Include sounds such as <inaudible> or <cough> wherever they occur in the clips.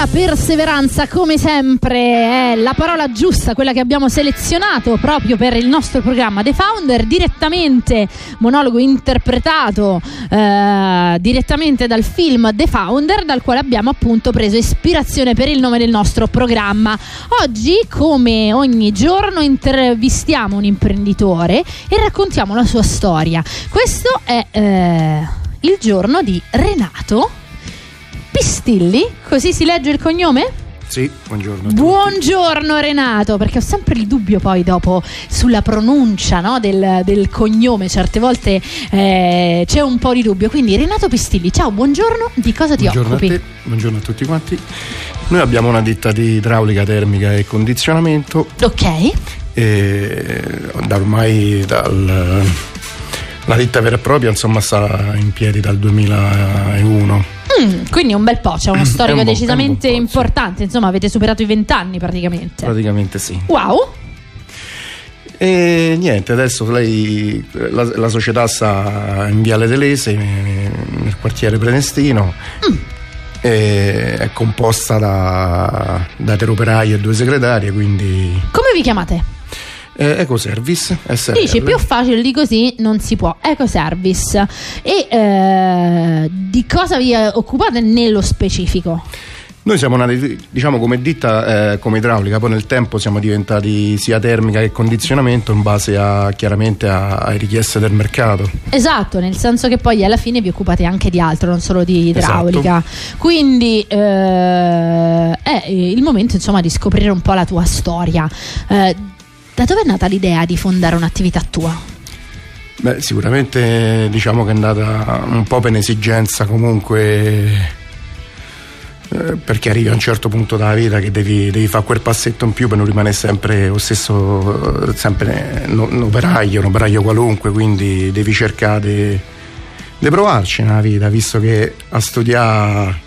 Parola perseveranza, come sempre, è la parola giusta, quella che abbiamo selezionato proprio per il nostro programma The Founder, direttamente monologo interpretato eh, direttamente dal film The Founder, dal quale abbiamo appunto preso ispirazione per il nome del nostro programma. Oggi, come ogni giorno, intervistiamo un imprenditore e raccontiamo la sua storia. Questo è eh, il giorno di Renato Pistilli, così si legge il cognome? Sì, buongiorno. Buongiorno Renato, perché ho sempre il dubbio poi dopo sulla pronuncia no, del, del, cognome, certe volte eh, c'è un po' di dubbio. Quindi Renato Pistilli, ciao, buongiorno, di cosa ti buongiorno occupi? A te, buongiorno a tutti quanti. Noi abbiamo una ditta di idraulica termica e condizionamento. Ok. E da ormai dal, la ditta vera e propria insomma sta in piedi dal 2001 Mm, quindi un bel po', c'è uno storico decisamente po', importante, sì. insomma avete superato i vent'anni praticamente. Praticamente sì. Wow. E niente, adesso lei, la, la società sta in Viale Delese, nel quartiere Prenestino. Mm. è composta da, da tre operai e due segretarie, quindi... Come vi chiamate? Eh, Ecoservice SRL. Dici più facile di così non si può. Ecoservice. E eh, di cosa vi occupate nello specifico? Noi siamo nati, diciamo, come ditta, eh, come idraulica, poi nel tempo siamo diventati sia termica che condizionamento in base a, chiaramente a, a richieste del mercato. Esatto, nel senso che poi alla fine vi occupate anche di altro, non solo di idraulica. Esatto. Quindi eh, è il momento insomma di scoprire un po' la tua storia. Eh, da dove è nata l'idea di fondare un'attività tua? Beh, sicuramente diciamo che è andata un po' per un'esigenza comunque eh, perché arrivi a un certo punto della vita che devi, devi, fare quel passetto in più per non rimanere sempre lo stesso, sempre un operaio, un operaio qualunque, quindi devi cercare di provarci nella vita, visto che a studiare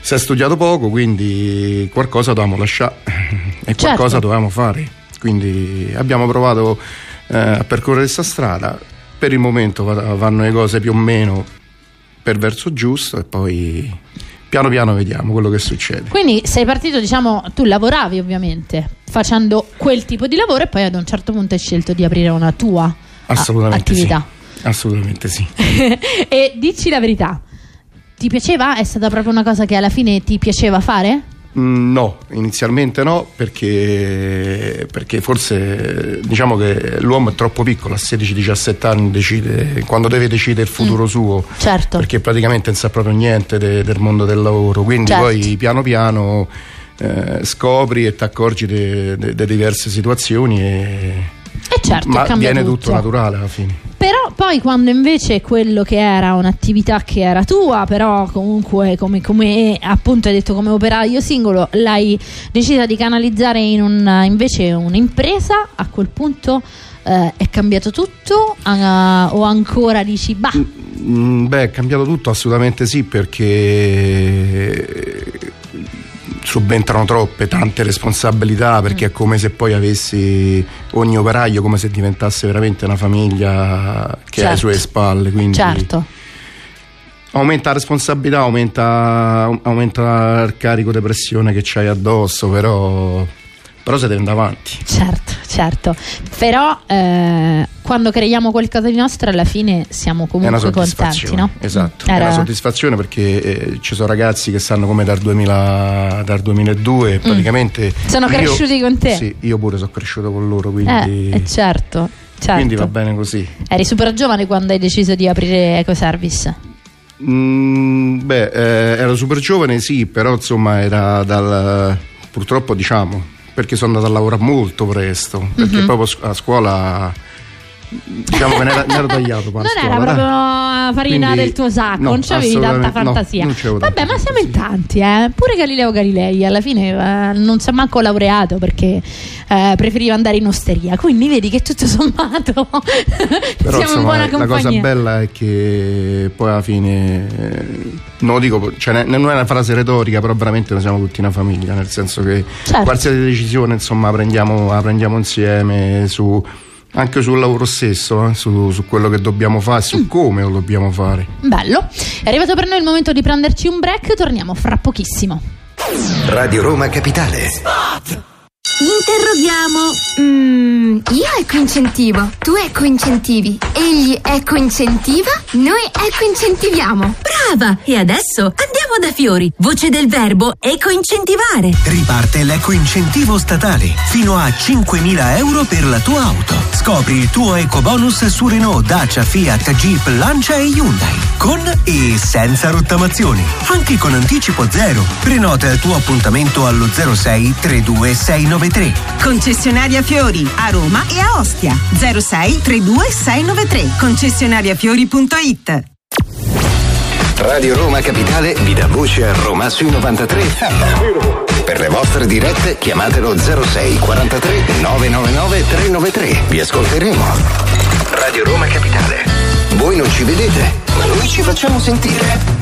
si è studiato poco, quindi qualcosa dovevamo lasciare <laughs> e qualcosa certo. dovevamo fare quindi abbiamo provato eh, a percorrere questa strada per il momento vanno le cose più o meno per verso giusto e poi piano piano vediamo quello che succede. Quindi sei partito, diciamo, tu lavoravi ovviamente facendo quel tipo di lavoro e poi ad un certo punto hai scelto di aprire una tua Assolutamente attività. Sì. Assolutamente sì. <laughs> e dici la verità, ti piaceva? È stata proprio una cosa che alla fine ti piaceva fare? Mm, no, inizialmente no, perché, perché, forse diciamo che l'uomo è troppo piccolo, a 16-17 anni decide, quando deve decidere il futuro mm, suo, certo. perché praticamente non sa proprio niente de, del mondo del lavoro, quindi certo. poi piano piano eh, scopri e ti accorgi delle diverse situazioni e, e certo, ma viene tutto. tutto naturale alla fine. Però poi quando invece quello che era un'attività che era tua, però comunque come, come appunto hai detto come operaio singolo, l'hai decisa di canalizzare in un, invece un'impresa, a quel punto eh, è cambiato tutto uh, o ancora dici bah? Mm, beh, è cambiato tutto assolutamente sì perché subentrano troppe, tante responsabilità perché è come se poi avessi ogni operaio come se diventasse veramente una famiglia che certo. ha le sue certo. spalle. Quindi certo. Aumenta la responsabilità, aumenta, aumenta il carico di pressione che c'hai addosso, però però si deve andare avanti. Certo, certo. Però eh, quando creiamo qualcosa di nostro alla fine siamo comunque contenti, no? Esatto, Era... è una soddisfazione perché eh, ci sono ragazzi che stanno come dal, 2000, dal 2002 mm. praticamente... Sono io, cresciuti con te? Sì, io pure sono cresciuto con loro, quindi... Eh, eh certo, certo. Quindi va bene così. Eri super giovane quando hai deciso di aprire EcoService? Mm, beh, eh, ero super giovane sì, però insomma era dal... purtroppo diciamo perché sono andato a lavorare molto presto, perché mm-hmm. proprio a scuola diciamo che ne era, ne ero tagliato non era proprio dai. farina Quindi, del tuo sacco no, non c'avevi tanta fantasia no, vabbè ma siamo in tanti eh? pure Galileo Galilei alla fine eh, non si è manco laureato perché eh, preferiva andare in osteria. Quindi vedi che tutto sommato <laughs> Però, siamo insomma, in buona la compagnia. cosa bella è che poi alla fine, eh, non lo dico, cioè, non è una frase retorica, però veramente noi siamo tutti una famiglia, nel senso che Certo. qualsiasi decisione insomma la prendiamo, la prendiamo insieme su, anche sul lavoro stesso, eh, su, su quello che dobbiamo fare, Mm. su come lo dobbiamo fare. Bello. È arrivato per noi il momento di prenderci un break, torniamo fra pochissimo. Radio Roma Capitale. Interroghiamo. Mm, io ecco incentivo, tu ecco incentivi, egli ecco incentiva, noi ecco incentiviamo. Brava! E adesso andiamo da Fiori, voce del verbo eco-incentivare. Riparte l'eco-incentivo statale fino a 5.000 euro per la tua auto. Scopri il tuo eco-bonus su Renault, Dacia, Fiat, Jeep, Lancia e Hyundai. Con e senza rottamazioni. Anche con anticipo zero. Prenota il tuo appuntamento allo 06 32 693. Concessionaria Fiori a Roma e a Ostia 06 32 693 concessionariafiori.it Radio Roma Capitale vi dà voce a Roma sui 93 FM. Per le vostre dirette chiamatelo 06 43 999 393. Vi ascolteremo. Radio Roma Capitale. Voi non ci vedete, ma noi ci facciamo sentire.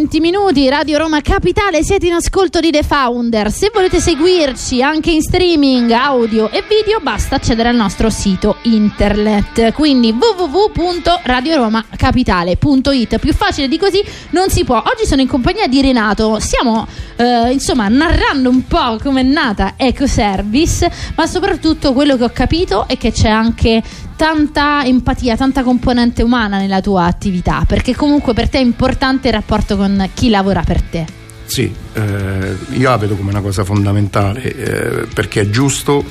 9.20 minuti Radio Roma Capitale siete in ascolto di The Founder. Se volete seguirci anche in streaming audio e video basta accedere al nostro sito internet. Quindi www.radioromacapitale.it più facile di così non si può. Oggi sono in compagnia di Renato. Stiamo eh, insomma narrando un po' come è nata Ecoservice ma soprattutto quello che ho capito è che c'è anche tanta empatia, tanta componente umana nella tua attività, perché comunque per te è importante il rapporto con chi lavora per te. Sì, eh, io la vedo come una cosa fondamentale eh, perché è giusto.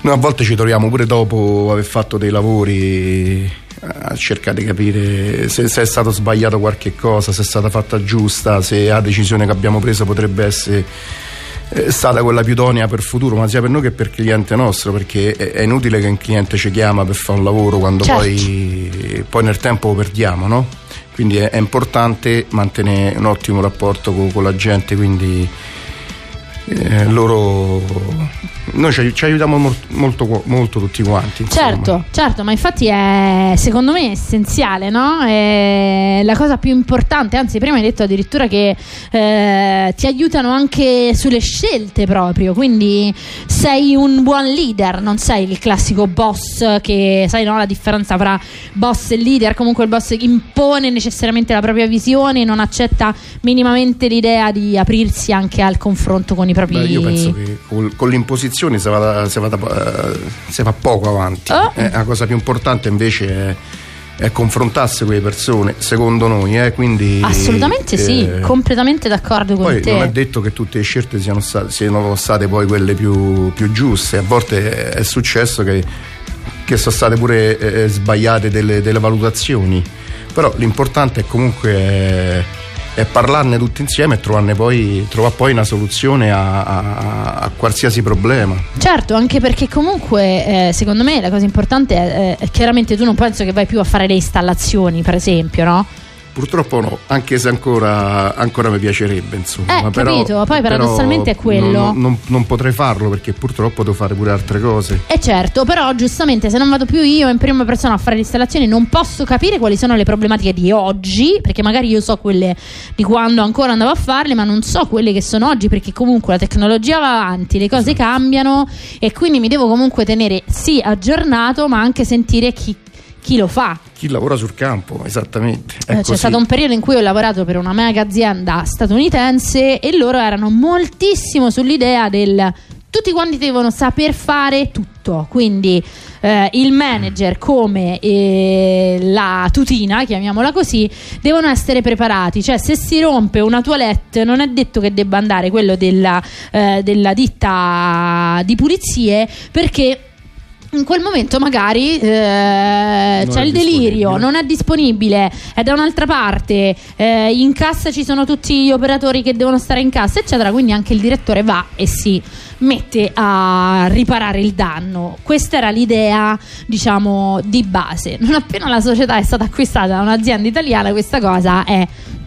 Noi a volte ci troviamo pure dopo aver fatto dei lavori a cercare di capire se, se è stato sbagliato qualche cosa, se è stata fatta giusta, se la decisione che abbiamo preso potrebbe essere è stata quella più idonea per futuro, ma sia per noi che per il cliente nostro, perché è, è inutile che un cliente ci chiama per fare un lavoro quando Certo. poi, poi nel tempo lo perdiamo, no? Quindi è, è importante mantenere un ottimo rapporto con, con la gente, quindi eh, loro noi ci, ci aiutiamo molto, molto, molto tutti quanti. insomma. Certo, certo, ma infatti è secondo me essenziale, no? È la cosa più importante, anzi prima hai detto addirittura che eh, ti aiutano anche sulle scelte proprio, quindi sei un buon leader, non sei il classico boss che sai no, la differenza fra boss e leader, comunque il boss impone necessariamente la propria visione, non accetta minimamente l'idea di aprirsi anche al confronto con i propri... Beh, io penso che col- con l'imposizione si, vada- si vada- eh, si va poco avanti. Oh. Eh, la cosa più importante invece è, è confrontarsi con le persone, secondo noi. eh, quindi, Assolutamente sì, eh, completamente d'accordo con Poi te. non è detto che tutte le scelte siano state, siano state poi quelle più, più giuste, a volte è successo che, che sono state pure eh, sbagliate delle, delle valutazioni, però l'importante è comunque eh, è parlarne tutti insieme e trovarne poi, poi una soluzione a, a- a qualsiasi problema. Certo, anche perché comunque eh, secondo me la cosa importante è, è chiaramente tu non penso che vai più a fare le installazioni, per esempio, no? Purtroppo no, anche se ancora, ancora mi piacerebbe, insomma. Eh, però- capito, poi paradossalmente è quello. Non, non- non potrei farlo perché purtroppo devo fare pure altre cose. E certo, però giustamente se non vado più io in prima persona a fare le installazioni non posso capire quali sono le problematiche di oggi, perché magari io so quelle di quando ancora andavo a farle, ma non so quelle che sono oggi, perché comunque la tecnologia va avanti, le cose cambiano e quindi mi devo comunque tenere sì aggiornato, ma anche sentire chi, chi lo fa. Chi lavora sul campo, esattamente. È Eh, C'è così. stato un periodo in cui ho lavorato per una mega azienda statunitense e loro erano moltissimo sull'idea del tutti quanti devono saper fare tutto, quindi eh, il manager come eh, la tutina, chiamiamola così, devono essere preparati, cioè se si rompe una toilette non è detto che debba andare quello della, eh, della ditta di pulizie perché in quel momento magari eh, c'è il delirio, non è disponibile, è da un'altra parte, eh, in cassa ci sono tutti gli operatori che devono stare in cassa, eccetera, quindi anche il direttore va e si mette a riparare il danno. Questa era l'idea, diciamo, di base. Non appena la società è stata acquistata da un'azienda italiana, questa cosa è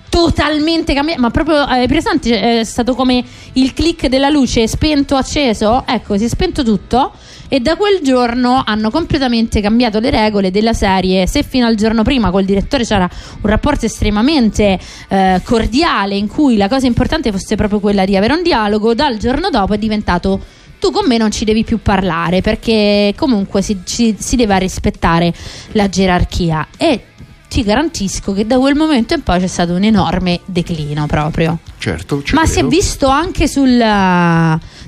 totalmente cambiata, ma proprio hai presente è stato come il click della luce spento acceso, ecco, si è spento tutto e da quel giorno hanno completamente cambiato le regole della serie. Se fino al giorno prima col direttore c'era un rapporto estremamente eh, cordiale in cui la cosa importante fosse proprio quella di avere un dialogo, dal giorno dopo è diventato tu con me non ci devi più parlare perché comunque si, ci- si deve rispettare la gerarchia e ti garantisco che da quel momento in poi c'è stato un enorme declino proprio. Certo, Ma si è credo. visto anche sul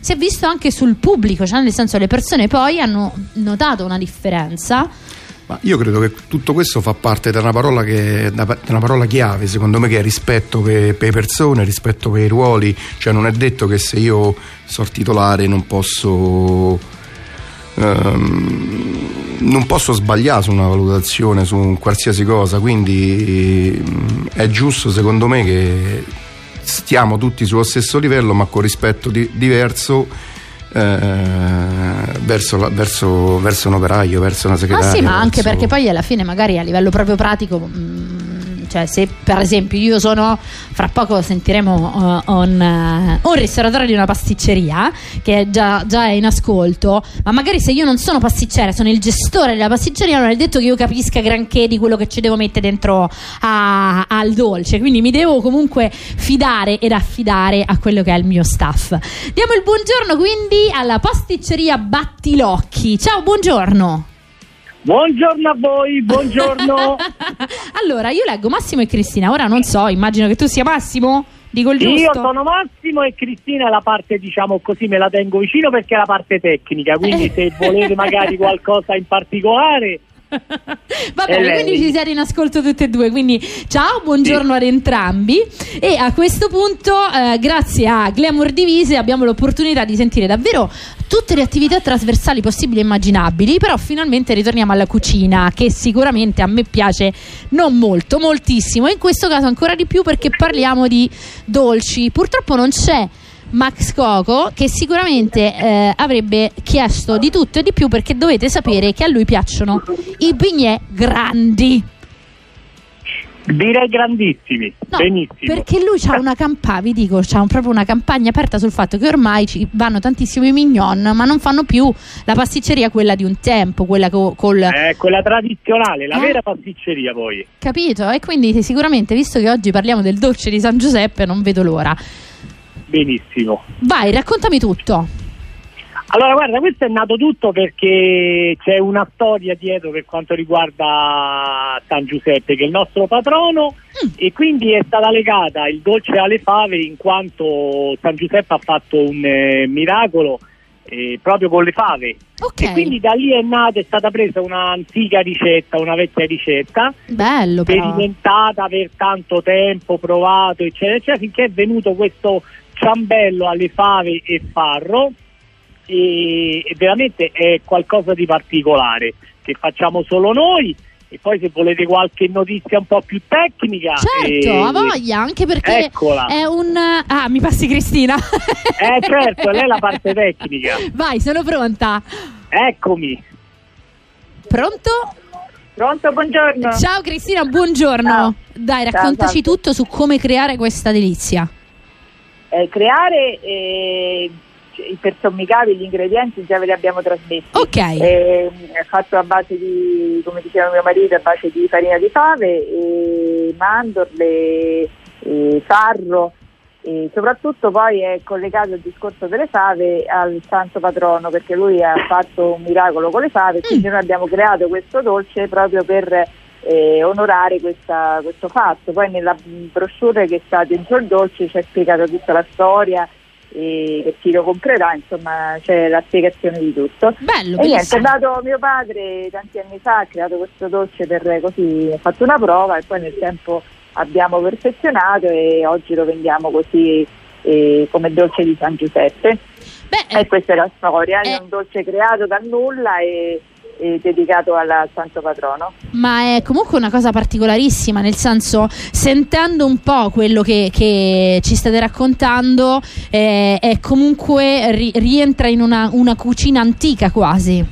si è visto anche sul pubblico, cioè nel senso le persone poi hanno notato una differenza. Ma io credo che tutto questo fa parte una da- di una parola chiave, secondo me, che è rispetto per, per le persone, rispetto per i ruoli. Cioè non è detto che se io sono titolare non posso. ehm, non posso sbagliare su una valutazione, su un qualsiasi cosa, quindi mm, è giusto secondo me che stiamo tutti sullo stesso livello ma con rispetto di- diverso eh, verso, la- verso- verso un operaio, verso una Ma segretaria. sì, ma anche verso- perché poi alla fine magari a livello proprio pratico mh, cioè se per esempio io sono, fra poco sentiremo uh, un, uh, un ristoratore di una pasticceria che è già, già è in ascolto, ma magari se io non sono pasticcera, sono il gestore della pasticceria, non è detto che io capisca granché di quello che ci devo mettere dentro a- al dolce, quindi mi devo comunque fidare ed affidare a quello che è il mio staff. Diamo il buongiorno quindi alla pasticceria Battilocchi. Ciao, buongiorno. Buongiorno a voi, buongiorno. <laughs> allora, io leggo Massimo e Cristina. Ora non so, immagino che tu sia Massimo. Dico il giusto. Io sono Massimo e Cristina è la parte, diciamo così, me la tengo vicino perché è la parte tecnica, quindi se volete magari qualcosa in particolare <laughs> Va bene, quindi ci siete in ascolto tutte e due. Quindi ciao, buongiorno ad entrambi. E a questo punto, eh, grazie a Glamour Divise, abbiamo l'opportunità di sentire davvero tutte le attività trasversali possibili e immaginabili. Però finalmente ritorniamo alla cucina, che sicuramente a me piace non molto, moltissimo. In questo caso ancora di più perché parliamo di dolci. Purtroppo non c'è. Max Coco che sicuramente eh, avrebbe chiesto di tutto e di più perché dovete sapere che a lui piacciono i bignè grandi. Direi grandissimi, No, benissimo. perché lui ha una campagna, vi dico, c'ha un- proprio una campagna aperta sul fatto che ormai ci vanno tantissimo i mignon, ma non fanno più la pasticceria quella di un tempo, quella co- col Eh, quella tradizionale, la Eh? vera pasticceria poi. capito? E quindi sicuramente, visto che oggi parliamo del dolce di San Giuseppe, non vedo l'ora. Benissimo. Vai, raccontami tutto. Allora, guarda, questo è nato tutto perché c'è una storia dietro per quanto riguarda San Giuseppe, che è il nostro patrono, Mm. e quindi è stata legata il dolce alle fave in quanto San Giuseppe ha fatto un eh, miracolo eh, proprio con le fave. Ok, E quindi da lì è nata, è stata presa un'antica ricetta, una vecchia ricetta, bello sperimentata per tanto tempo, provato, eccetera, eccetera, finché è venuto questo ciambello alle fave e farro e, e veramente è qualcosa di particolare che facciamo solo noi e poi se volete qualche notizia un po' più tecnica Certo, eh, ha voglia, anche perché Eccola. è un... Ah, mi passi Cristina. eh certo, lei è la parte tecnica Vai, sono pronta. eccomi Pronto? Pronto, buongiorno. Ciao Cristina, buongiorno. Ciao. Dai, Ciao, raccontaci salve. tutto su come creare questa delizia. Eh, creare eh, i persomicati, gli ingredienti già ve li abbiamo trasmessi. Ok. Eh, è fatto a base di, come diceva mio marito, a base di farina di fave, e mandorle, e farro. E soprattutto poi è collegato il discorso delle fave al santo patrono perché lui ha fatto un miracolo con le fave quindi noi abbiamo creato questo dolce proprio per eh, onorare questa- questo fatto. Poi nella brochure che sta dentro il dolce c'è spiegato tutta la storia e chi lo comprerà, insomma c'è la spiegazione di tutto. Bello, E niente, è andato mio padre tanti anni fa, ha creato questo dolce per così, ha fatto una prova e poi nel tempo abbiamo perfezionato e oggi lo vendiamo così eh, come dolce di San Giuseppe. Beh, E questa è la storia, eh. è un dolce creato dal nulla e, e dedicato al santo patrono. ma è comunque una cosa particolarissima, nel senso, sentendo un po' quello che, che ci state raccontando, eh, è comunque ri- rientra in una, una cucina antica quasi.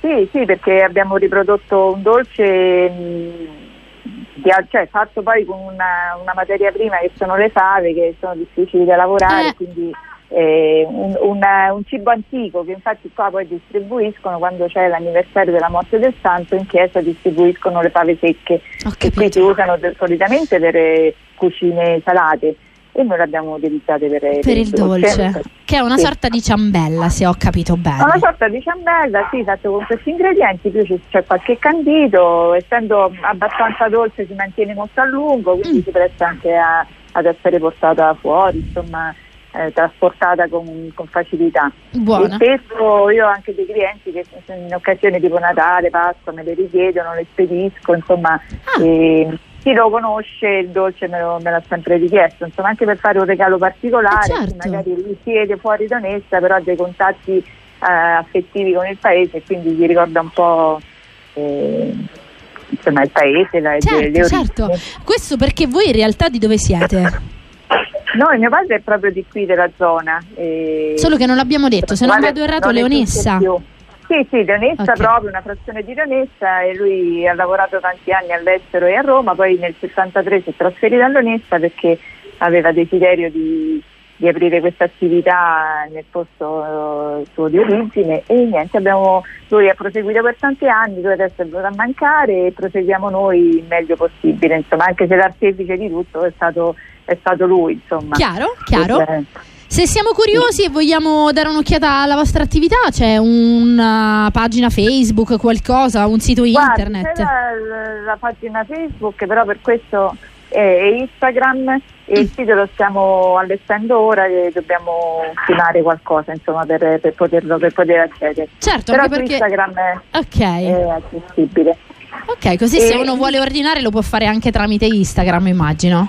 Sì, sì, perché abbiamo riprodotto un dolce mh, al- cioè, fatto poi con una, una materia prima che sono le fave, che sono difficili da lavorare, Eh. quindi eh, un, un- un cibo antico che infatti qua poi distribuiscono quando c'è l'anniversario della morte del santo in chiesa distribuiscono le fave secche che qui si usano de- solitamente per eh, cucine salate e noi le abbiamo utilizzate per, Per il dolce, che è una Sì. sorta di ciambella, se ho capito È una bene. sorta di ciambella, sì, fatto con questi ingredienti, più c'è, c'è qualche candito, essendo abbastanza dolce si mantiene molto a lungo, quindi Mm. si presta anche a- ad essere portata fuori, insomma, eh, trasportata con, con facilità. Buona. E spesso io ho anche dei clienti che in occasioni tipo Natale, Pasqua me le richiedono, le spedisco, insomma, Ah. e chi lo conosce il dolce me, lo, me l'ha sempre richiesto, insomma, anche per fare un regalo particolare, Eh, certo. magari lui siede fuori da Nessa, però ha dei contatti eh, affettivi con il paese quindi gli ricorda un po' eh, insomma, il paese, la, le, le Certo, certo. Questo perché voi in realtà di dove siete? Noi, mio padre è proprio di qui della zona. e- Solo che non l'abbiamo detto, se non vado errato non Leonessa. Sì, sì, Leonessa Ok. proprio, una frazione di Leonessa e lui ha lavorato tanti anni all'estero e a Roma, poi nel 63 si è trasferito a Leonessa perché aveva desiderio di, di aprire questa attività nel posto eh, suo di origine e niente, abbiamo, lui ha proseguito per tanti anni, lui adesso è venuto a mancare e proseguiamo noi il meglio possibile, insomma, anche se l'artefice di tutto è stato, è stato lui, insomma. Chiaro, chiaro. Se siamo curiosi e vogliamo dare un'occhiata alla vostra attività, c'è una pagina Facebook, qualcosa, un sito Guardi, internet. c'è la, la pagina Facebook, però per questo è Instagram e Mm. il sito lo stiamo allestendo ora e dobbiamo ultimare qualcosa insomma per, per poterlo per poter accedere. Certo, però perché- Instagram è, Ok. è accessibile. Ok, così se E- uno vuole ordinare lo può fare anche tramite Instagram, immagino.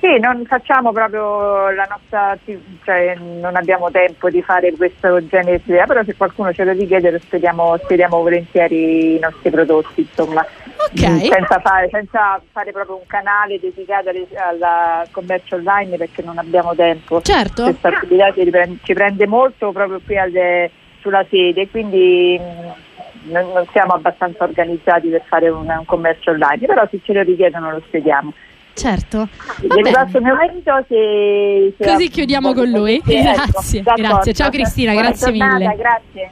Sì, non facciamo proprio la nostra, cioè non abbiamo tempo di fare questo genere di idea, però se qualcuno ce lo richiede spediamo, spediamo volentieri i nostri prodotti, insomma. Ok. Mm, Senza fare, senza fare proprio un canale dedicato al commercio online perché non abbiamo tempo. Certo. Questa attività ci prende, ci prende molto proprio qui alle- sulla sede, quindi mm, non, non siamo abbastanza organizzati per fare un, un commercio online, però se ce lo richiedono lo spediamo. Certo. Ringrazio mio marito se, se Così ha- chiudiamo con lui. Sì, ecco, Grazie, grazie. Ciao Cristina, Buona grazie giornata, mille. Grazie.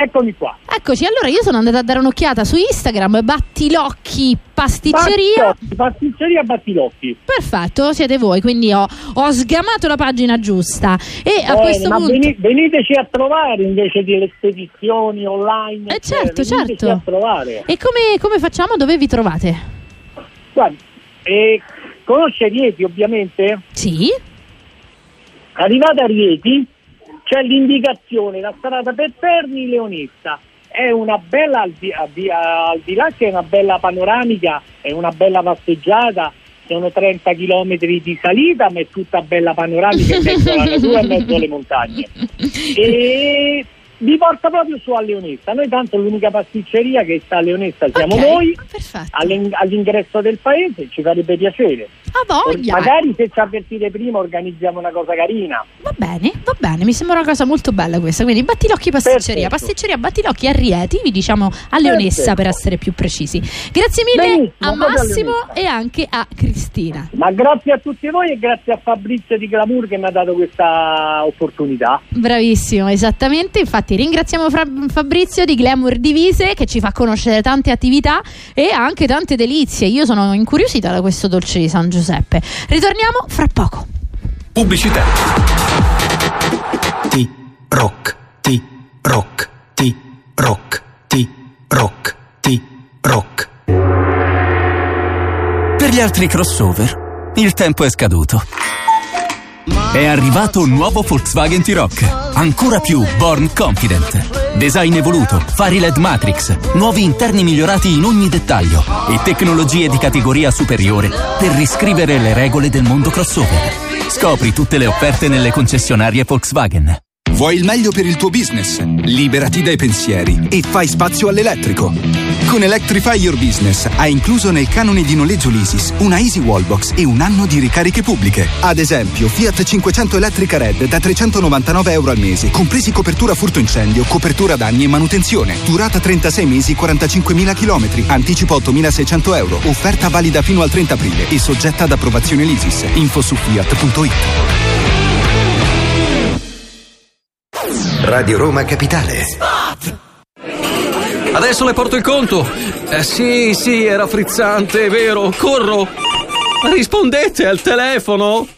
Eccomi qua. Eccoci, allora io sono andata a dare un'occhiata su Instagram, Battilocchi Pasticceria. Battilocchi, Pasticceria Battilocchi. Perfetto, siete voi, quindi ho, ho sgamato la pagina giusta. E a Bene, questo ma punto. veni- veniteci a trovare invece delle spedizioni online. Eh, cioè, certo, certo. a trovare. E come, come facciamo? Dove vi trovate? Guarda, eh, conosce Rieti ovviamente? Sì. Arrivata a Rieti c'è l'indicazione, la strada per Terni Leonessa. È una bella, al di, al di- là che è una bella panoramica, è una bella passeggiata, sono 30 km di salita, ma è tutta bella panoramica in mezzo alla natura e mezzo alle montagne. <laughs> E vi porta proprio su a Leonessa. Noi tanto l'unica pasticceria che sta a Leonessa siamo Ok, noi, all'ingresso del paese, ci farebbe piacere. Ah, voglia. Magari se ci avvertite prima organizziamo una cosa carina. Va bene, va bene, mi sembra una cosa molto bella questa. Quindi Battilocchi Pasticceria, Perfetto. Pasticceria Battilocchi a Rieti, vi diciamo a Leonessa Perfetto. per essere più precisi. Grazie mille Benissimo, a a Massimo e anche a Cristina. Ma grazie a tutti voi e grazie a Fabrizio di Glamour che mi ha dato questa opportunità. Bravissimo, esattamente. Infatti ringraziamo Fra- Fabrizio di Glamour Divise che ci fa conoscere tante attività e anche tante delizie. Io sono incuriosita da questo dolce di San Giuseppe. Ritorniamo fra poco. Pubblicità. Ti rock, ti rock, ti rock, ti rock, ti rock. Per gli altri crossover, il tempo è scaduto. È arrivato un nuovo Volkswagen T-Rock, ancora più Born Confident. Design evoluto, fari LED Matrix, nuovi interni migliorati in ogni dettaglio e tecnologie di categoria superiore per riscrivere le regole del mondo crossover. Scopri tutte le offerte nelle concessionarie Volkswagen. Vuoi il meglio per il tuo business? Liberati dai pensieri e fai spazio all'elettrico. Con Electrify Your Business hai incluso nel canone di noleggio Leasys una Easy Wallbox e un anno di ricariche pubbliche. Ad esempio, Fiat 500 Electrica Red da 399 euro al mese, compresi copertura furto incendio, copertura danni e manutenzione. Durata 36 mesi, 45.000 km, anticipo 8.600 euro. Offerta valida fino al 30 aprile e soggetta ad approvazione Leasys. Info su fiat.it. Radio Roma Capitale. Adesso le porto il conto. Eh, sì, sì, era frizzante, è vero. Corro. Rispondete al telefono.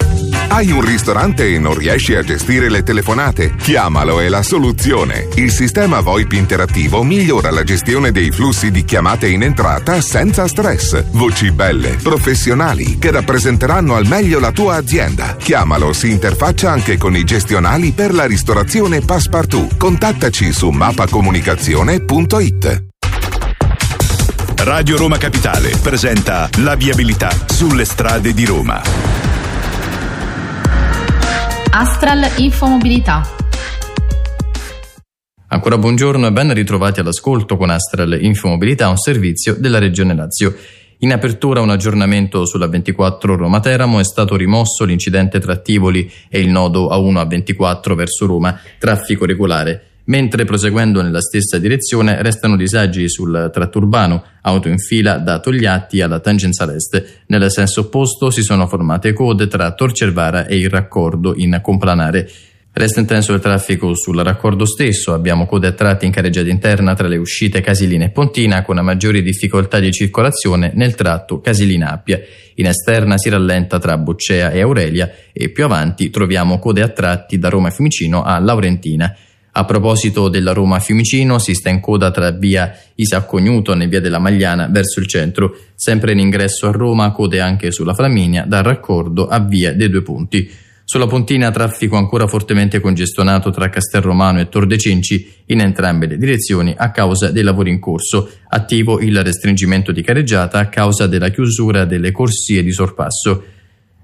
Hai un ristorante e non riesci a gestire le telefonate? Chiamalo è la soluzione. Il sistema VoIP interattivo migliora la gestione dei flussi di chiamate in entrata senza stress. Voci belle, professionali, che rappresenteranno al meglio la tua azienda. Chiamalo, si interfaccia anche con i gestionali per la ristorazione Passepartout. Contattaci su mappacomunicazione.it. Radio Roma Capitale presenta la viabilità sulle strade di Roma. Astral Infomobilità. Ancora buongiorno e ben ritrovati all'ascolto con Astral Infomobilità, un servizio della Regione Lazio. In apertura un aggiornamento sulla 24 Roma Teramo è stato rimosso l'incidente tra Tivoli e il nodo A1 a 24 verso Roma, traffico regolare Mentre proseguendo nella stessa direzione restano disagi sul tratto urbano, auto in fila da Togliatti alla tangenziale est. Nel senso opposto si sono formate code tra Torcervara e il raccordo in complanare. Resta intenso il traffico sul raccordo stesso, abbiamo code a tratti in carreggiata interna tra le uscite Casilina e Pontina con maggiori difficoltà di circolazione nel tratto Casilina-Appia. In esterna si rallenta tra Boccea e Aurelia e più avanti troviamo code a tratti da Roma Fiumicino a Laurentina. A proposito della Roma Fiumicino, si sta in coda tra via Isacco Newton e via della Magliana verso il centro, sempre in ingresso a Roma, code anche sulla Flaminia, dal raccordo a via dei due punti. Sulla Pontina traffico ancora fortemente congestionato tra Castelromano e Tor de Cenci in entrambe le direzioni a causa dei lavori in corso, attivo il restringimento di carreggiata a causa della chiusura delle corsie di sorpasso.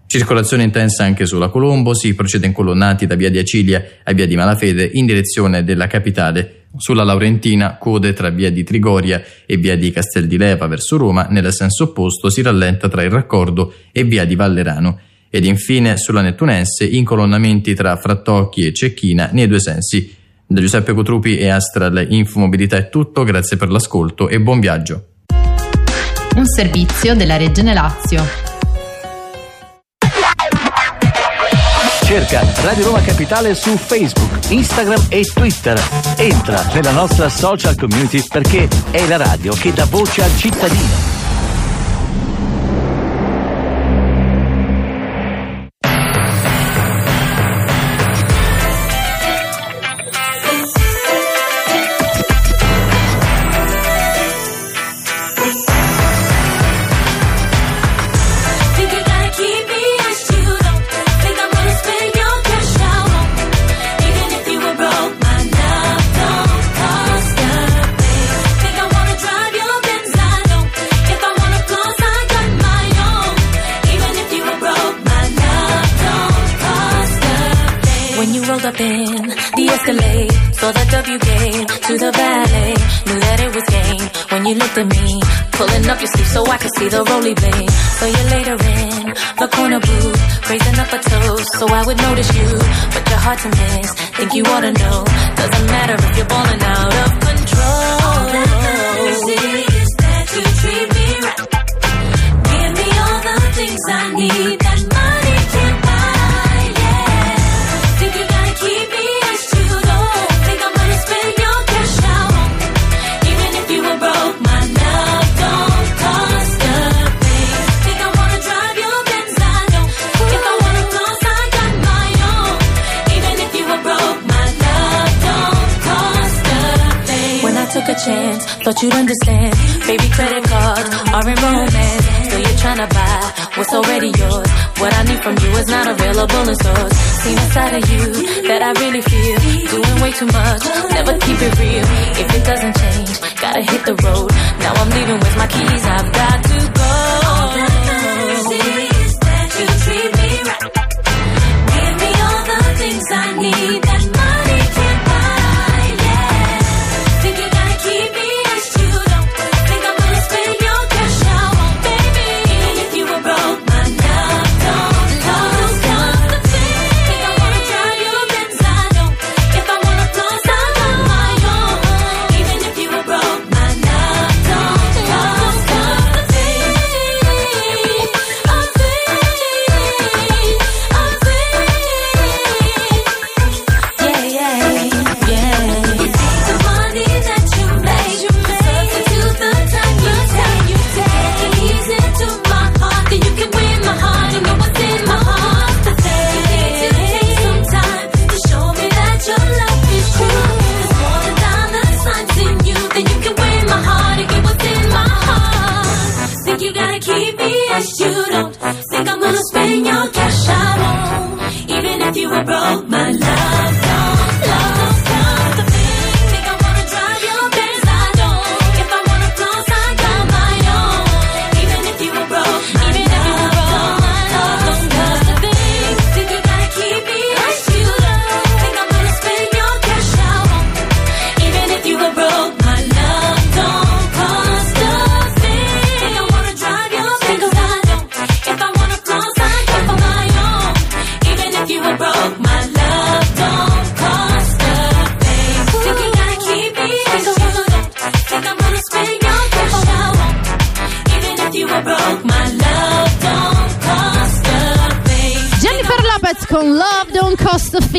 Circolazione intensa anche sulla Colombo, si procede incolonnati da via di Acilia a via di Malafede in direzione della capitale. Sulla Laurentina, code tra via di Trigoria e via di Castel di Leva verso Roma, nel senso opposto si rallenta tra il raccordo e via di Vallerano. Ed infine sulla Nettunense, incolonnamenti tra Frattocchi e Cecchina nei due sensi. Da Giuseppe Cotrupi e Astral Infomobilità è tutto, grazie per l'ascolto e buon viaggio. Un servizio della Regione Lazio. Cerca Radio Roma Capitale su Facebook, Instagram e Twitter. Entra nella nostra social community perché è la radio che dà voce al cittadino. To miss. Think you to know, too much,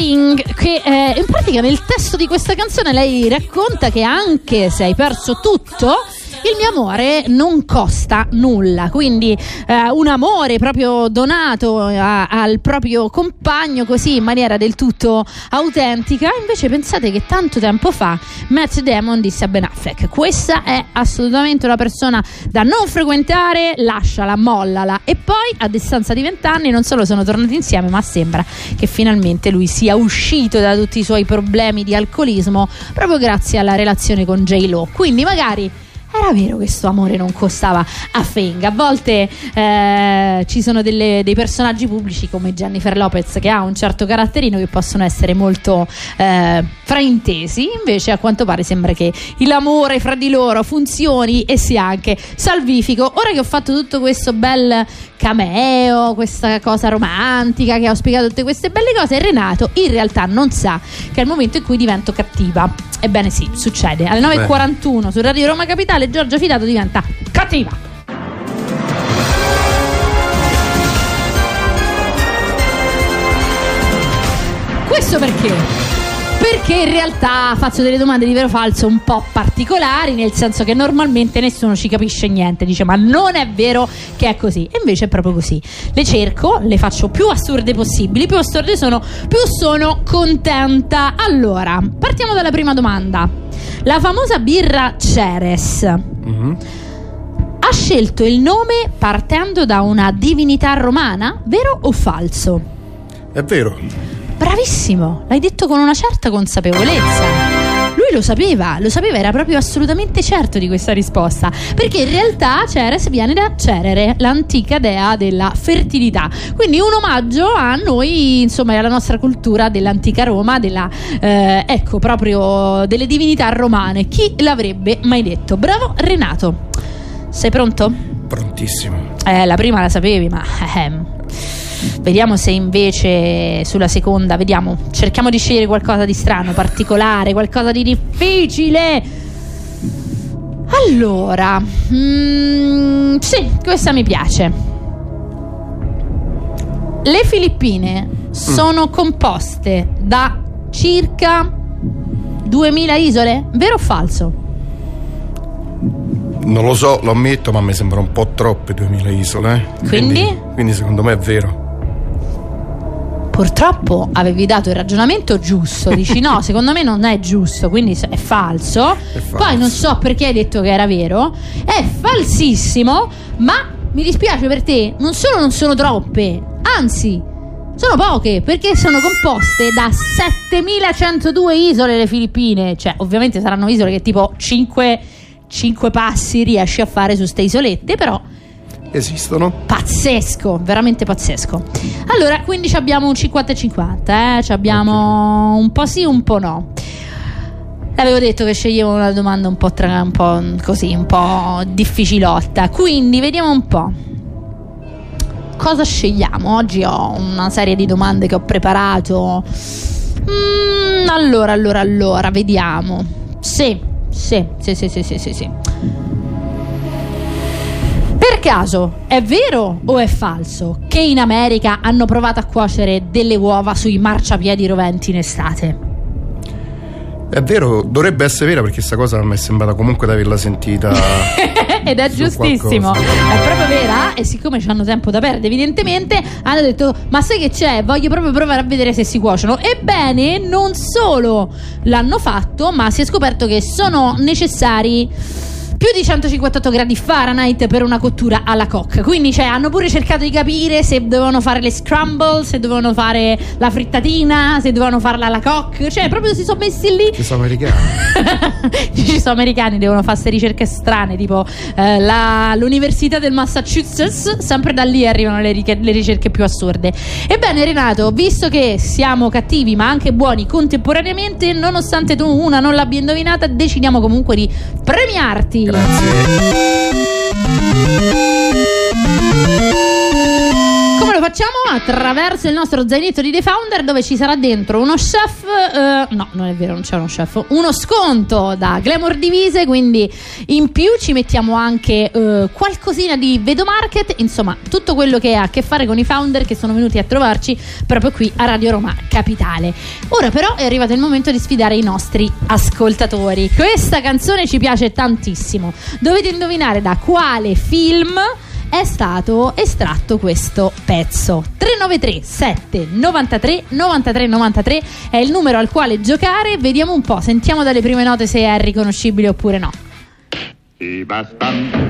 Thing che eh, in pratica nel testo di questa canzone lei racconta che anche se hai perso tutto il mio amore non costa nulla quindi eh, un amore proprio donato a- al proprio compagno così in maniera del tutto autentica. Invece pensate che tanto tempo fa Matt Damon disse a Ben Affleck questa è assolutamente una persona da non frequentare lasciala, mollala. E poi a distanza di vent'anni non solo sono tornati insieme ma sembra che finalmente lui sia uscito da tutti i suoi problemi di alcolismo proprio grazie alla relazione con J-Lo. Quindi magari era vero che questo amore non costava a Fenga. A volte eh, ci sono delle- dei personaggi pubblici come Jennifer Lopez che ha un certo caratterino che possono essere molto eh, fraintesi. Invece, a quanto pare, sembra che l'amore fra di loro funzioni e sia anche salvifico. Ora che ho fatto tutto questo bel cameo, questa cosa romantica, che ho spiegato tutte queste belle cose, Renato in realtà non sa che è il momento in cui divento cattiva. Ebbene sì, succede. Alle 9.41 su Radio Roma Capitale Giorgia Fidato diventa cattiva. Questo perché? Perché in realtà faccio delle domande di vero o falso un po' particolari, nel senso che normalmente nessuno ci capisce niente, dice ma non è vero che è così, e invece è proprio così. Le cerco, le faccio più assurde possibili, più assurde sono, più sono contenta. Allora, partiamo dalla prima domanda. La famosa birra Ceres ha scelto il nome partendo da una divinità romana, vero o falso? È vero. Bravissimo, l'hai detto con una certa consapevolezza. Lui lo sapeva, lo sapeva, era proprio assolutamente certo di questa risposta. Perché in realtà Ceres viene da Cerere, l'antica dea della fertilità. Quindi un omaggio a noi, insomma, e alla nostra cultura dell'antica Roma, della, eh, ecco, proprio delle divinità romane. Chi l'avrebbe mai detto? Bravo Renato. Sei pronto? Prontissimo. Eh, la prima la sapevi, ma <laughs> ehm, vediamo se invece sulla seconda, vediamo, cerchiamo di scegliere qualcosa di strano, particolare, qualcosa di difficile. Allora, mm, sì, questa mi piace. Le Filippine sono composte da circa 2000 isole, vero o falso? Non lo so, lo ammetto, ma mi sembra un po' troppe 2000 isole. eh. Quindi? Quindi secondo me è vero. Purtroppo avevi dato il ragionamento giusto, dici no, <laughs> secondo me non è giusto, quindi è falso. Poi non so perché hai detto che era vero, è falsissimo, ma mi dispiace per te, non solo non sono troppe, anzi sono poche perché sono composte da 7102 isole le Filippine, cioè ovviamente saranno isole che tipo 5, 5 passi riesci a fare su ste isolette, però Esistono? pazzesco, veramente pazzesco. Allora, quindi ci abbiamo un 50 e 50, eh? Ci abbiamo un po' sì, un po' no. Avevo detto che sceglievo una domanda un po', tra, un po' così, un po' difficilotta. Quindi vediamo un po'. Cosa scegliamo? Oggi ho una serie di domande che ho preparato. Mm, allora, allora, allora, vediamo. Sì, sì, sì, sì, sì, sì, sì. Per caso è vero o è falso che in America hanno provato a cuocere delle uova sui marciapiedi roventi in estate? È vero, dovrebbe essere vera perché questa cosa mi è sembrata comunque di averla sentita. <laughs> Ed è giustissimo, qualcosa. è proprio vera e siccome hanno tempo da perdere evidentemente hanno detto ma sai che c'è, voglio proprio provare a vedere se si cuociono. Ebbene non solo l'hanno fatto ma si è scoperto che sono necessari più di 158 gradi Fahrenheit per una cottura alla coque. Quindi cioè, hanno pure cercato di capire se dovevano fare le scramble, se dovevano fare la frittatina, se dovevano farla alla coque. Cioè, proprio si sono messi lì Ci sono americani. <laughs> ci sono americani devono fare queste ricerche strane tipo eh, la- l'università del Massachusetts sempre da lì arrivano le, riche- le ricerche più assurde ebbene Renato visto che siamo cattivi ma anche buoni contemporaneamente nonostante tu una non l'abbia indovinata decidiamo comunque di premiarti come facciamo? Attraverso il nostro zainetto di The Founder dove ci sarà dentro uno chef, eh, no non è vero non c'è uno chef, uno sconto da Glamour Divise, quindi in più ci mettiamo anche eh, qualcosina di Vedo Market, insomma tutto quello che ha a che fare con i founder che sono venuti a trovarci proprio qui a Radio Roma Capitale. Ora però è arrivato il momento di sfidare i nostri ascoltatori. Questa canzone ci piace tantissimo. Dovete indovinare da quale film è stato estratto questo pezzo 393 7 93 93 93 è il numero al quale giocare vediamo un po' sentiamo dalle prime note se è riconoscibile oppure no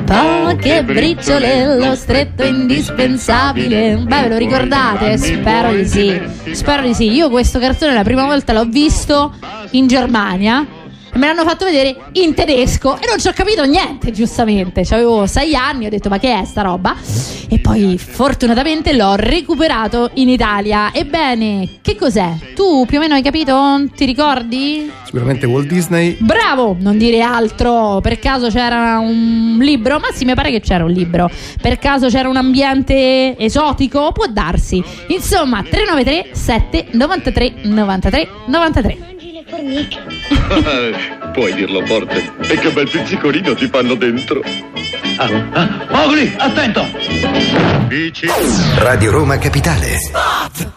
Poche briciole, lo stretto indispensabile. Beh, ve lo ricordate? Spero di sì. Spero di sì. Io questo cartone la prima volta l'ho visto in Germania. Me l'hanno fatto vedere in tedesco e non ci ho capito niente, giustamente. Avevo sei anni, ho detto ma che è sta roba? E poi fortunatamente l'ho recuperato in Italia. Ebbene, che cos'è? Tu più o meno hai capito? Ti ricordi? Sicuramente Walt Disney. Bravo, non dire altro. Per caso c'era un libro? Ma sì, mi pare che c'era un libro. Per caso c'era un ambiente esotico? Può darsi. Insomma, 393 7 93 93 93. <laughs> Puoi dirlo forte. E che bel pizzicolino ti fanno dentro. Mowgli, attento! Radio Roma Capitale.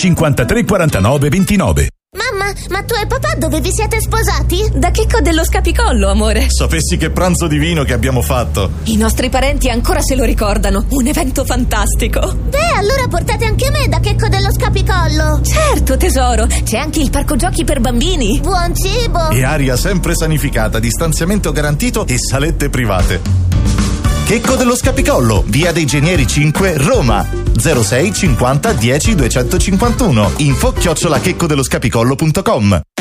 53 49 29. Mamma, ma tu e papà dove vi siete sposati? Da Checco dello Scapicollo, amore. Sapessi che pranzo divino che abbiamo fatto. I nostri parenti ancora se lo ricordano. Un evento fantastico. Beh, allora portate anche me da Checco dello Scapicollo. Certo, tesoro. C'è anche il parco giochi per bambini. Buon cibo. E aria sempre sanificata, distanziamento garantito e salette private. Checco dello Scapicollo, via dei Genieri 5, Roma. 06 50 10 251. Info chiocciola checcodello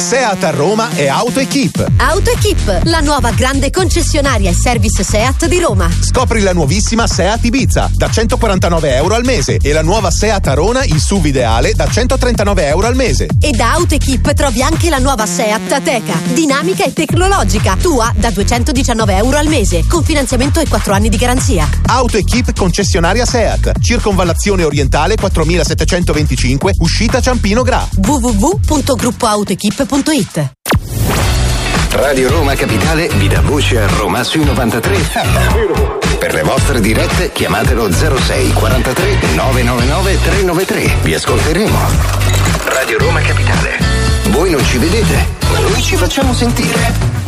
Seat a Roma è AutoEquip. AutoEquip, la nuova grande concessionaria e service Seat di Roma. Scopri la nuovissima Seat Ibiza da 149 euro al mese e la nuova Seat Arona in SUV ideale da 139 euro al mese. E da AutoEquip trovi anche la nuova Seat Ateca, dinamica e tecnologica, tua da 219 euro al mese, con finanziamento e 4 anni di garanzia. AutoEquip concessionaria Seat. Circonvallazione orientale 4725, uscita Ciampino Gra. www.gruppoautoequip.it Radio Roma Capitale vi dà voce a Roma sui 93. Per le vostre dirette chiamatelo 06 43 999 393. Vi ascolteremo. Radio Roma Capitale. Voi non ci vedete, ma noi ci facciamo sentire.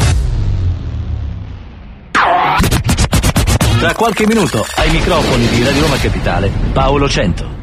Tra qualche minuto ai microfoni di Radio Roma Capitale, Paolo Cento.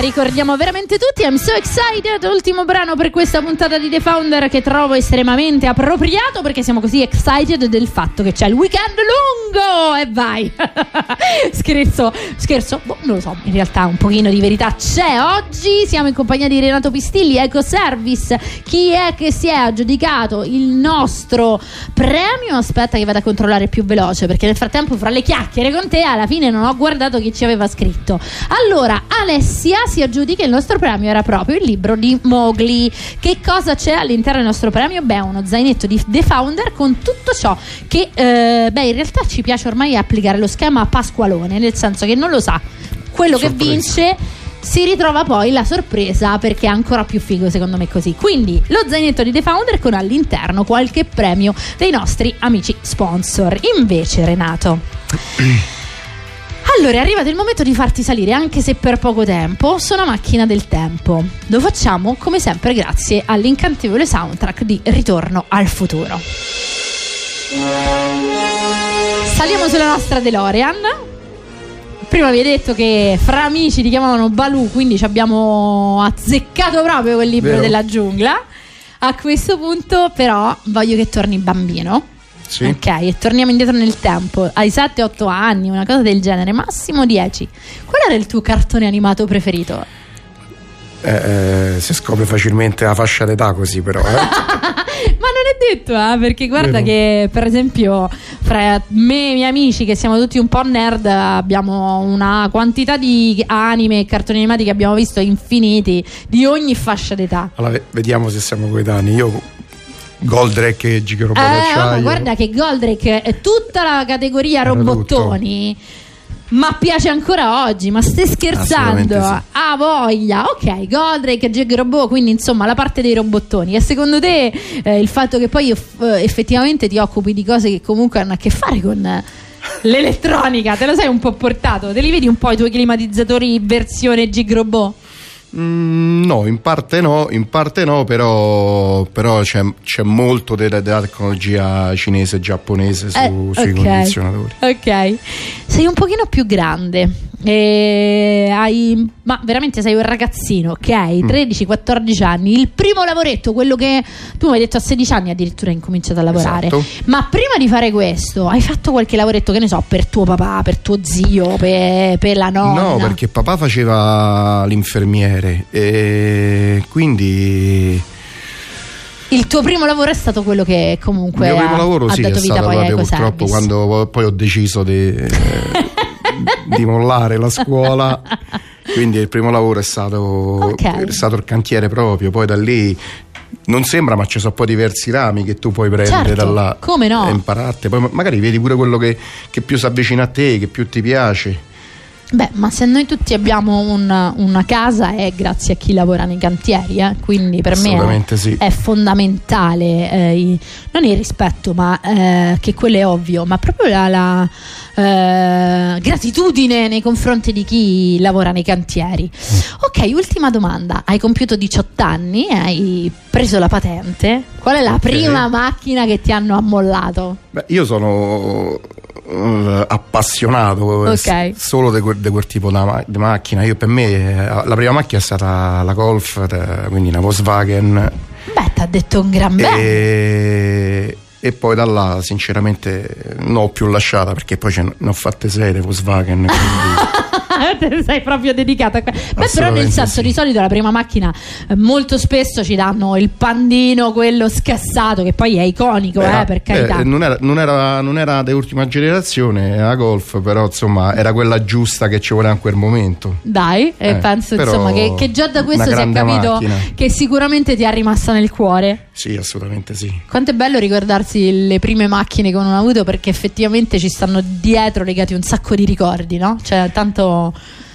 Ricordiamo veramente tutti. I'm so excited. Ultimo brano per questa puntata di The Founder che trovo estremamente appropriato perché siamo così excited del fatto che c'è il weekend lungo. E vai. <laughs> scherzo, scherzo. Boh, non lo so, in realtà un pochino di verità c'è. Oggi siamo in compagnia di Renato Pistilli, Ecoservice. Chi è che si è aggiudicato il nostro premio? Aspetta che vado a controllare più veloce perché nel frattempo fra le chiacchiere con te alla fine non ho guardato chi ci aveva scritto. Allora, Alessia si aggiudica il nostro premio, era proprio il libro di Mowgli. Che cosa c'è all'interno del nostro premio? Beh, uno zainetto di The Founder con tutto ciò che, eh, beh, in realtà ci piace ormai applicare lo schema pasqualone, nel senso che non lo sa. Quello che vince si ritrova poi la sorpresa perché è ancora più figo secondo me così. Quindi lo zainetto di The Founder con all'interno qualche premio dei nostri amici sponsor. Invece Renato. Allora, è arrivato il momento di farti salire, anche se per poco tempo, su una macchina del tempo. Lo facciamo, come sempre, grazie all'incantevole soundtrack di Ritorno al futuro. Saliamo sulla nostra DeLorean. Prima vi hai detto che fra amici ti chiamavano Balù, quindi ci abbiamo azzeccato proprio quel libro Vero. della giungla. A questo punto, però, voglio che torni bambino. Sì. Ok, e torniamo indietro nel tempo, ai 7-8 anni, una cosa del genere, massimo 10. Qual era il tuo cartone animato preferito? Eh, eh, si scopre facilmente la fascia d'età così però. eh. <laughs> Ma non è detto, eh, perché guarda Vero. che per esempio fra me e i miei amici che siamo tutti un po' nerd abbiamo una quantità di anime e cartoni animati che abbiamo visto infiniti di ogni fascia d'età. Allora, ve- vediamo se siamo coetanei. Io Goldrake e Giga Robot Eh, d'acciaio. guarda che Goldrake è tutta la categoria Era robottoni. Ma piace ancora oggi, ma stai scherzando? Assolutamente Ah, voglia. Ok, Goldrake, Jag Robot, quindi insomma la parte dei robottoni. E secondo te eh, il fatto che poi eff- eh, effettivamente ti occupi di cose che comunque hanno a che fare con eh, l'elettronica, te lo sei un po' portato? Te li vedi un po' i tuoi climatizzatori versione Gig Robot? Mm, no, in parte no, in parte no, però, però c'è, c'è molto della, della tecnologia cinese e giapponese su- Eh, sui condizionatori. Ok, sei un pochino più grande. E hai, ma veramente sei un ragazzino, ok? Mm. 13-14 anni. Il primo lavoretto, quello che tu mi hai detto a 16 anni addirittura hai incominciato a lavorare. Esatto. Ma prima di fare questo, hai fatto qualche lavoretto, che ne so, per tuo papà, per tuo zio, per, per la nonna? No, perché papà faceva l'infermiere e quindi Il tuo primo lavoro è stato quello che il comunque mio primo ha, lavoro ha sì, dato è vita stato poi a proprio purtroppo quando poi ho deciso di, <laughs> di mollare la scuola. Quindi il primo lavoro è stato, Ok. è stato il cantiere proprio, poi da lì non sembra, ma ci sono poi diversi rami che tu puoi prendere Certo, da là come no? e impararti. Poi ma- magari vedi pure quello che, che più si avvicina a te, che più ti piace. Beh, ma se noi tutti abbiamo un- una casa è grazie a chi lavora nei cantieri, eh? quindi per me è, sì. è fondamentale, eh, i- non il rispetto, ma eh, che quello è ovvio, ma proprio la, la, eh, gratitudine nei confronti di chi lavora nei cantieri. Ok, ultima domanda, hai compiuto 18 anni, hai preso la patente, qual è la prima macchina che ti hanno ammollato? Beh, io sono eh, appassionato eh, solo di quel, quel tipo di macchina. Io per me eh, la prima macchina è stata la Golf, eh, quindi una Volkswagen. Beh, ti ha detto un gran bene. E, e poi da là, sinceramente, non ho più lasciata perché poi ce ne ho fatte sei di Volkswagen. quindi- <laughs> <laughs> sei proprio dedicata a que- Beh, però nel senso sì. di solito la prima macchina eh, molto spesso ci danno il pandino, quello scassato, che poi è iconico, eh, Eh, per carità. eh, non era, non era, non era di ultima generazione la Golf, però insomma era quella giusta che ci voleva in quel momento. Dai, e Eh, penso insomma che, che già da questo si è capito macchina. che sicuramente ti è rimasta nel cuore. Sì, assolutamente sì. Quanto è bello ricordarsi le prime macchine che uno ha avuto perché effettivamente ci stanno dietro legati un sacco di ricordi, no? Cioè, tanto.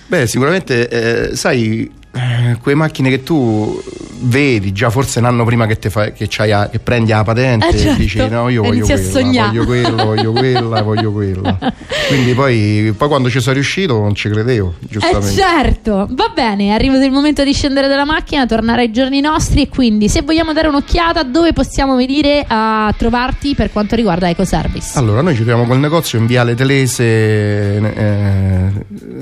Beh, sicuramente, eh, sai, eh, quelle macchine che tu vedi già forse un anno prima che, te fai- che, che prendi la patente Eh, certo. dici no io voglio quella voglio quella voglio quella voglio quella. <laughs> Quindi poi, poi quando ci sono riuscito non ci credevo Eh giustamente certo, va bene, è arrivato il momento di scendere dalla macchina, tornare ai giorni nostri. E quindi se vogliamo dare un'occhiata dove possiamo venire a trovarti per quanto riguarda EcoService? Allora, noi ci troviamo col negozio in Viale Telese eh,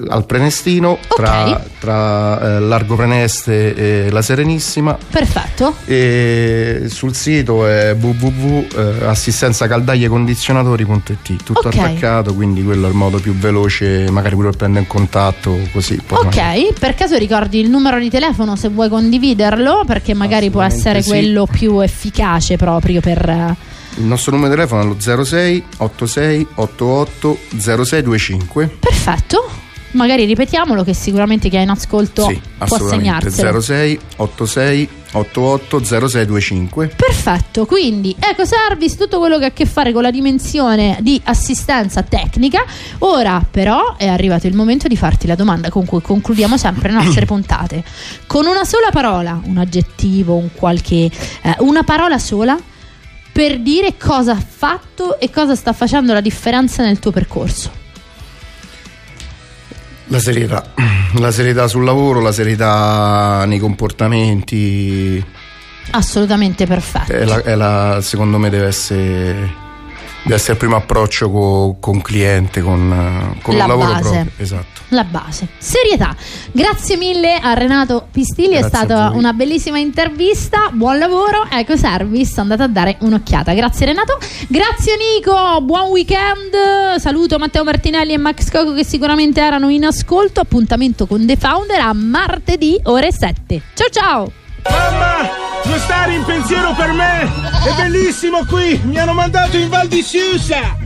al Prenestino, tra, tra, eh, Largo Preneste e La Serenissima. Perfetto. E sul sito è www.assistenzacaldagliecondizionatori.it tutto Ok. attaccato, quindi quello è il modo più veloce, magari pure per prendere in contatto così. poi magari- Ok, per caso ricordi il numero di telefono se vuoi condividerlo perché magari può essere sì. quello più efficace proprio per... eh, Il nostro numero di telefono è lo 06 86 88 0625. Perfetto. Magari ripetiamolo che sicuramente chi è in ascolto Sì, può segnarselo. 06 86 88 0625. Perfetto, quindi ecoservice, tutto quello che ha a che fare con la dimensione di assistenza tecnica. Ora però è arrivato il momento di farti la domanda con cui concludiamo sempre le nostre <clears throat> puntate. Con una sola parola, un aggettivo, un qualche eh, una parola sola per dire cosa ha fatto e cosa sta facendo la differenza nel tuo percorso. La serietà, la serietà sul lavoro, la serietà nei comportamenti, Assolutamente perfetto. è la- è la- secondo me deve essere, deve essere il primo approccio co- con cliente, con, eh, con La il lavoro base. proprio. Esatto. La base. Serietà. Grazie mille a Renato Pistilli, è Grazie a stata una bellissima intervista. Buon lavoro, EcoService, andate a dare un'occhiata. Grazie Renato. Grazie Nico, buon weekend. Saluto Matteo Martinelli e Max Coco che sicuramente erano in ascolto. Appuntamento con The Founder a martedì ore 7. Ciao ciao. Mamma, stare in pensiero per me! È bellissimo qui! Mi hanno mandato in Val di Susa!